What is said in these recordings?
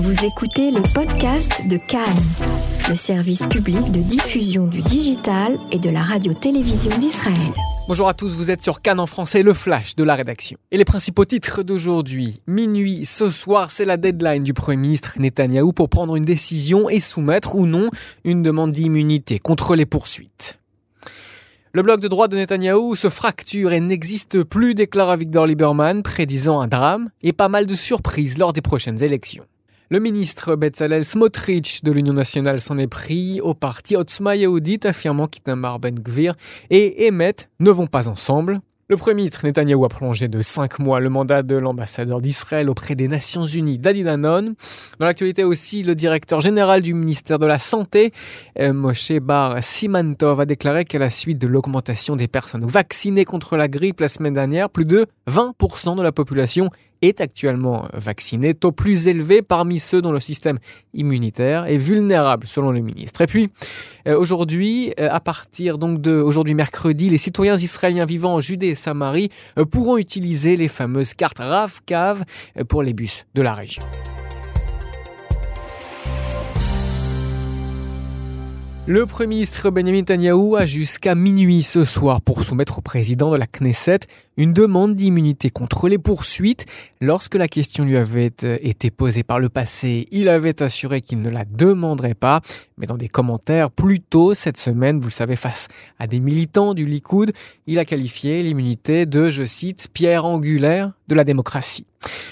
Vous écoutez les podcasts de Cannes, le service public de diffusion du digital et de la radio-télévision d'Israël. Bonjour à tous, vous êtes sur Cannes en français, le flash de la rédaction. Et les principaux titres d'aujourd'hui. Minuit, ce soir, c'est la deadline du Premier ministre Netanyahou pour prendre une décision et soumettre ou non une demande d'immunité contre les poursuites. Le bloc de droite de Netanyahou se fracture et n'existe plus, déclara Victor Lieberman, prédisant un drame et pas mal de surprises lors des prochaines élections. Le ministre Betzalel Smotrich de l'Union nationale s'en est pris au parti Otzma Yehudit, affirmant qu'Itamar Ben Gvir et Emet ne vont pas ensemble. Le Premier ministre Netanyahou a prolongé de 5 mois le mandat de l'ambassadeur d'Israël auprès des Nations Unies, Dadi Danon. Dans l'actualité aussi, le directeur général du ministère de la Santé, euh, Moshe Bar Simantov, a déclaré qu'à la suite de l'augmentation des personnes vaccinées contre la grippe la semaine dernière, plus de 20% de la population est actuellement vacciné, taux plus élevé parmi ceux dont le système immunitaire est vulnérable selon le ministre. Et puis euh, aujourd'hui, euh, à partir donc de aujourd'hui mercredi, les citoyens israéliens vivant en Judée et Samarie euh, pourront utiliser les fameuses cartes RAV-CAV pour les bus de la région. Le Premier ministre Benjamin Netanyahu a jusqu'à minuit ce soir pour soumettre au président de la Knesset une demande d'immunité contre les poursuites. Lorsque la question lui avait euh, été posée par le passé, il avait assuré qu'il ne la demanderait pas. Mais dans des commentaires plus tôt cette semaine, vous le savez, face à des militants du Likoud, il a qualifié l'immunité de, je cite, pierre angulaire de la démocratie.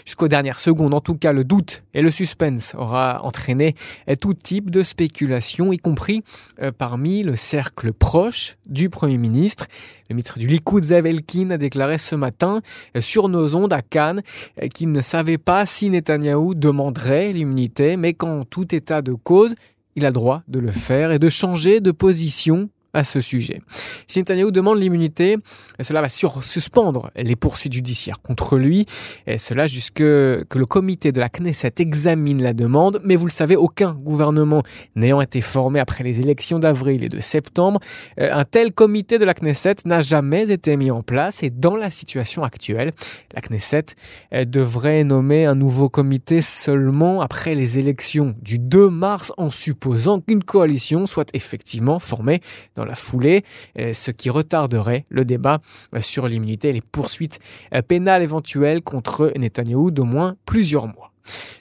Jusqu'aux dernières secondes, en tout cas, le doute et le suspense aura entraîné tout type de spéculation, y compris euh, parmi le cercle proche du Premier ministre. Le ministre du Likoud, Zavelkin, a déclaré ce matin euh, sur nos ondes à Cannes euh, qu'il ne savait pas si Netanyahou demanderait l'immunité, mais qu'en tout état de cause, il a droit de le faire et de changer de position ce sujet. Si Netanyahu demande l'immunité, cela va suspendre les poursuites judiciaires contre lui, et cela jusque que le comité de la Knesset examine la demande, mais vous le savez, aucun gouvernement n'ayant été formé après les élections d'avril et de septembre, euh, un tel comité de la Knesset n'a jamais été mis en place, et dans la situation actuelle, la Knesset euh, devrait nommer un nouveau comité seulement après les élections du 2 mars, en supposant qu'une coalition soit effectivement formée dans la foulée, euh, ce qui retarderait le débat euh, sur l'immunité et les poursuites euh, pénales éventuelles contre Netanyahou d'au moins plusieurs mois.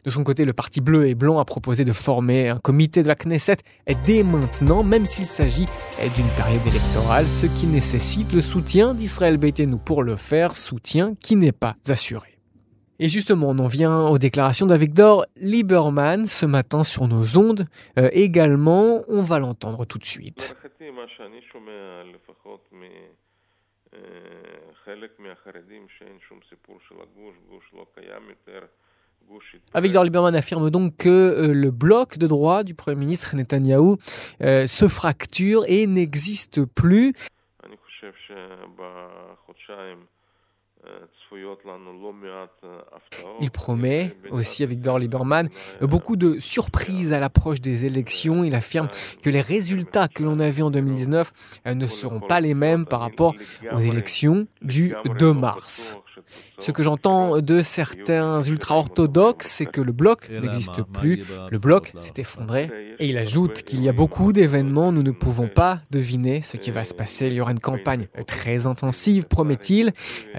De son côté, le parti bleu et blanc a proposé de former un comité de la Knesset dès maintenant, même s'il s'agit d'une période électorale, ce qui nécessite le soutien d'Israël Beitenu pour le faire, soutien qui n'est pas assuré. Et justement, on en vient aux déclarations d'Avigdor Lieberman ce matin sur nos ondes. Euh, également, on va l'entendre tout de suite. Avigdor Lieberman affirme donc que euh, le bloc de droit du Premier ministre Netanyahou euh, se fracture et n'existe plus. Il promet aussi avec Dor Lieberman beaucoup de surprises à l'approche des élections. Il affirme que les résultats que l'on a vus en 2019 ne seront pas les mêmes par rapport aux élections du 2 mars. Ce que j'entends de certains ultra-orthodoxes, c'est que le bloc n'existe plus, le bloc s'est effondré, et il ajoute qu'il y a beaucoup d'événements, nous ne pouvons pas deviner ce qui va se passer. Il y aura une campagne très intensive, promet-il,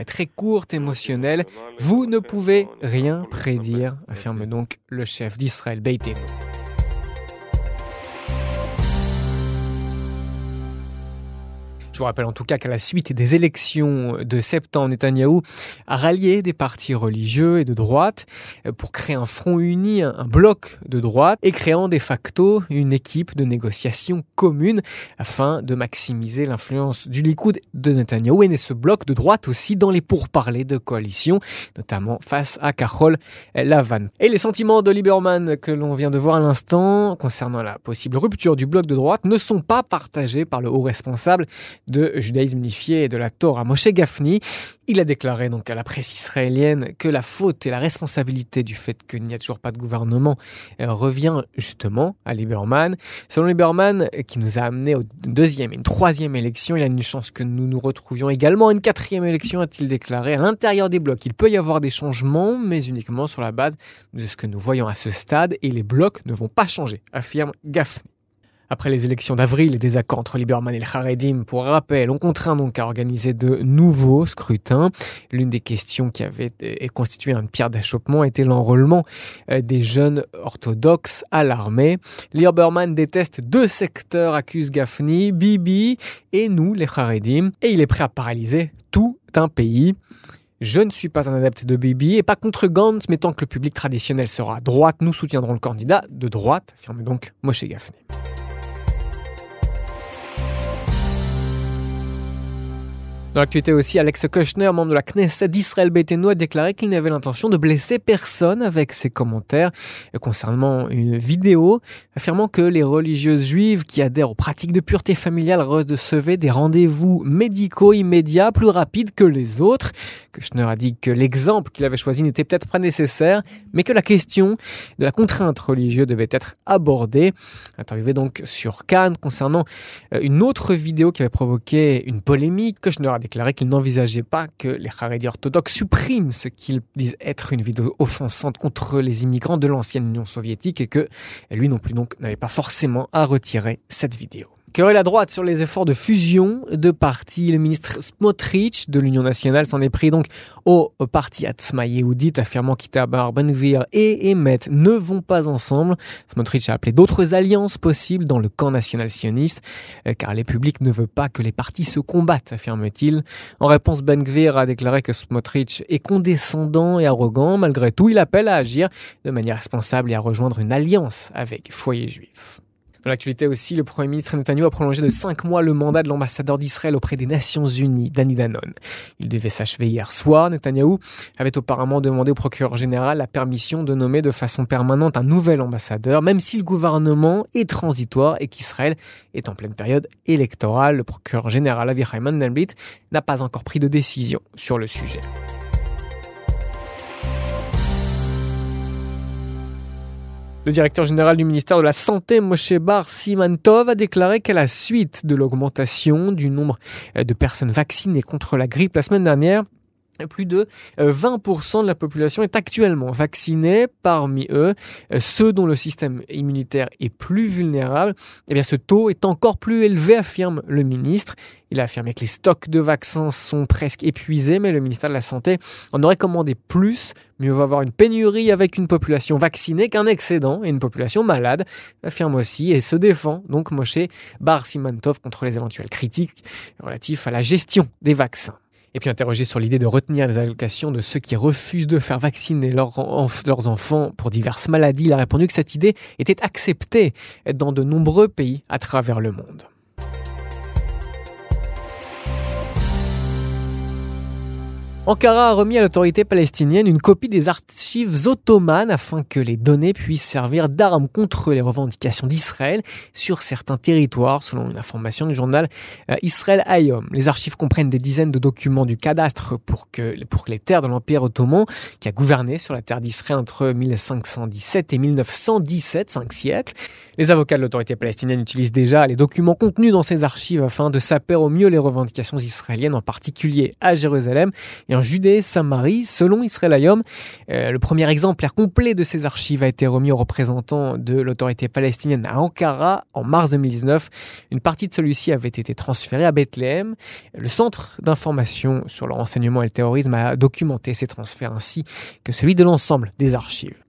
très courte, émotionnelle. Vous ne pouvez rien prédire, affirme donc le chef d'Israël, Beitenu. Je vous rappelle en tout cas qu'à la suite des élections de septembre, Netanyahou a rallié des partis religieux et de droite pour créer un front uni, un bloc de droite, et créant de facto une équipe de négociation commune afin de maximiser l'influence du Likoud de Netanyahou et ce bloc de droite aussi dans les pourparlers de coalition, notamment face à Karol Lavan. Et les sentiments de Lieberman que l'on vient de voir à l'instant concernant la possible rupture du bloc de droite ne sont pas partagés par le haut responsable de judaïsme unifié et de la Torah. Moshe Gafni, il a déclaré donc à la presse israélienne que la faute et la responsabilité du fait qu'il n'y a toujours pas de gouvernement euh, revient justement à Lieberman. Selon Lieberman, qui nous a amené aux deuxième et une troisième élection, il a une chance que nous nous retrouvions également à une quatrième élection, a-t-il déclaré. À l'intérieur des blocs, il peut y avoir des changements, mais uniquement sur la base de ce que nous voyons à ce stade, et les blocs ne vont pas changer, affirme Gafni. Après les élections d'avril, les désaccords entre Lieberman et le Haredim, pour rappel, ont contraint donc à organiser de nouveaux scrutins. L'une des questions qui avait constitué une pierre d'achoppement était l'enrôlement euh, des jeunes orthodoxes à l'armée. Lieberman déteste deux secteurs, accuse Gafni, Bibi et nous, les Haredim, et il est prêt à paralyser tout un pays. Je ne suis pas un adepte de Bibi et pas contre Gantz, mais tant que le public traditionnel sera à droite, nous soutiendrons le candidat de droite, affirme donc Moshe Gafni. Dans l'actualité aussi, Alex Kushner, membre de la Knesset d'Israël Betenu, a déclaré qu'il n'avait l'intention de blesser personne avec ses commentaires concernant une vidéo affirmant que les religieuses juives qui adhèrent aux pratiques de pureté familiale recevaient des rendez-vous médicaux immédiats plus rapides que les autres. Kushner a dit que l'exemple qu'il avait choisi n'était peut-être pas nécessaire, mais que la question de la contrainte religieuse devait être abordée. Interviewé donc sur Cannes concernant euh, une autre vidéo qui avait provoqué une polémique, Kushner a déclaré qu'il n'envisageait pas que les Haredi orthodoxes suppriment ce qu'ils disent être une vidéo offensante contre les immigrants de l'ancienne Union soviétique et que lui non plus donc n'avait pas forcément à retirer cette vidéo. Que la droite sur les efforts de fusion de partis Le ministre Smotrich de l'Union nationale s'en est pris donc au parti Atzma Yehudit, affirmant qu'Itamar Ben-Gvir et Emmet ne vont pas ensemble. Smotrich a appelé d'autres alliances possibles dans le camp national sioniste, euh, car les publics ne veulent pas que les partis se combattent, affirme-t-il. En réponse, Ben-Gvir a déclaré que Smotrich est condescendant et arrogant. Malgré tout, il appelle à agir de manière responsable et à rejoindre une alliance avec Foyer Juif. Dans l'actualité aussi, le Premier ministre Netanyahu a prolongé de cinq mois le mandat de l'ambassadeur d'Israël auprès des Nations Unies, Danny Danon. Il devait s'achever hier soir. Netanyahu avait auparavant demandé au procureur général la permission de nommer de façon permanente un nouvel ambassadeur, même si le gouvernement est transitoire et qu'Israël est en pleine période électorale. Le procureur général Avichai Mandelblit n'a pas encore pris de décision sur le sujet. Le directeur général du ministère de la Santé, Moshe Bar Simantov, a déclaré qu'à la suite de l'augmentation du nombre de personnes vaccinées contre la grippe la semaine dernière, plus de 20% euh, de la population est actuellement vaccinée. Parmi eux, euh, ceux dont le système immunitaire est plus vulnérable, eh bien ce taux est encore plus élevé, affirme le ministre. Il a affirmé que les stocks de vaccins sont presque épuisés, mais le ministère de la Santé en aurait commandé plus. Mieux vaut avoir une pénurie avec une population vaccinée qu'un excédent et une population malade, affirme aussi et se défend donc Moshe Bar Simantov contre les éventuelles critiques relatifs à la gestion des vaccins. Et puis interrogé sur l'idée de retenir les allocations de ceux qui refusent de faire vacciner leurs enfants pour diverses maladies, il a répondu que cette idée était acceptée dans de nombreux pays à travers le monde. Ankara a remis à l'autorité palestinienne une copie des archives ottomanes afin que les données puissent servir d'armes contre les revendications d'Israël sur certains territoires, selon une information du journal euh, Israël Hayom. Les archives comprennent des dizaines de documents du cadastre pour, que, pour les terres de l'Empire ottoman qui a gouverné sur la terre d'Israël entre 1517 et 1917, cinq siècles. Les avocats de l'autorité palestinienne utilisent déjà les documents contenus dans ces archives afin de saper au mieux les revendications israéliennes, en particulier à Jérusalem en Judée, Samarie, selon Israël Ayom. Euh, le premier exemplaire complet de ces archives a été remis aux représentants de l'autorité palestinienne à Ankara en mars 2019. Une partie de celui-ci avait été transférée à Bethléem. Le centre d'information sur le renseignement et le terrorisme a documenté ces transferts ainsi que celui de l'ensemble des archives.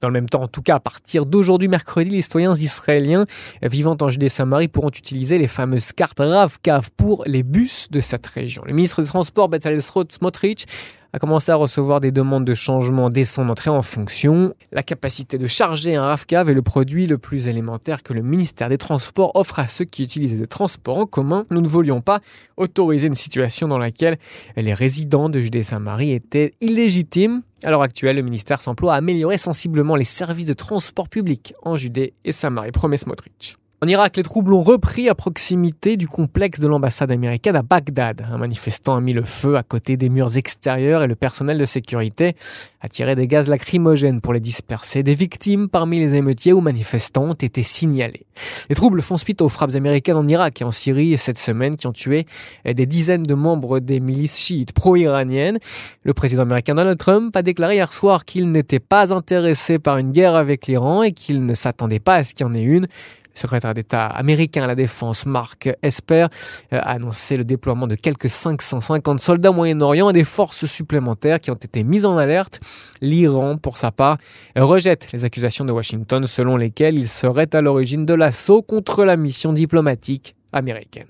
Dans le même temps, en tout cas, à partir d'aujourd'hui, mercredi, les citoyens israéliens vivant en Judée-Samarie pourront utiliser les fameuses cartes RAV-CAV pour les bus de cette région. Le ministre des Transports, Bezalel Smotrich, a commencé à recevoir des demandes de changement dès son entrée en fonction. La capacité de charger un RAV-CAV est le produit le plus élémentaire que le ministère des Transports offre à ceux qui utilisent des transports en commun. Nous ne voulions pas autoriser une situation dans laquelle les résidents de Judée-Samarie étaient illégitimes à l'heure actuelle, le ministère s'emploie à améliorer sensiblement les services de transport public en Judée et Samarie, promet Smotrich. En Irak, les troubles ont repris à proximité du complexe de l'ambassade américaine à Bagdad. Un manifestant a mis le feu à côté des murs extérieurs et le personnel de sécurité a tiré des gaz lacrymogènes pour les disperser. Des victimes parmi les émeutiers ou manifestants ont été signalées. Les troubles font suite aux frappes américaines en Irak et en Syrie cette semaine qui ont tué des dizaines de membres des milices chiites pro-iraniennes. Le président américain Donald Trump a déclaré hier soir qu'il n'était pas intéressé par une guerre avec l'Iran et qu'il ne s'attendait pas à ce qu'il y en ait une secrétaire d'État américain à la Défense, Mark Esper, euh, a annoncé le déploiement de quelques 550 soldats Moyen-Orient et des forces supplémentaires qui ont été mises en alerte. L'Iran, pour sa part, rejette les accusations de Washington selon lesquelles il serait à l'origine de l'assaut contre la mission diplomatique américaine.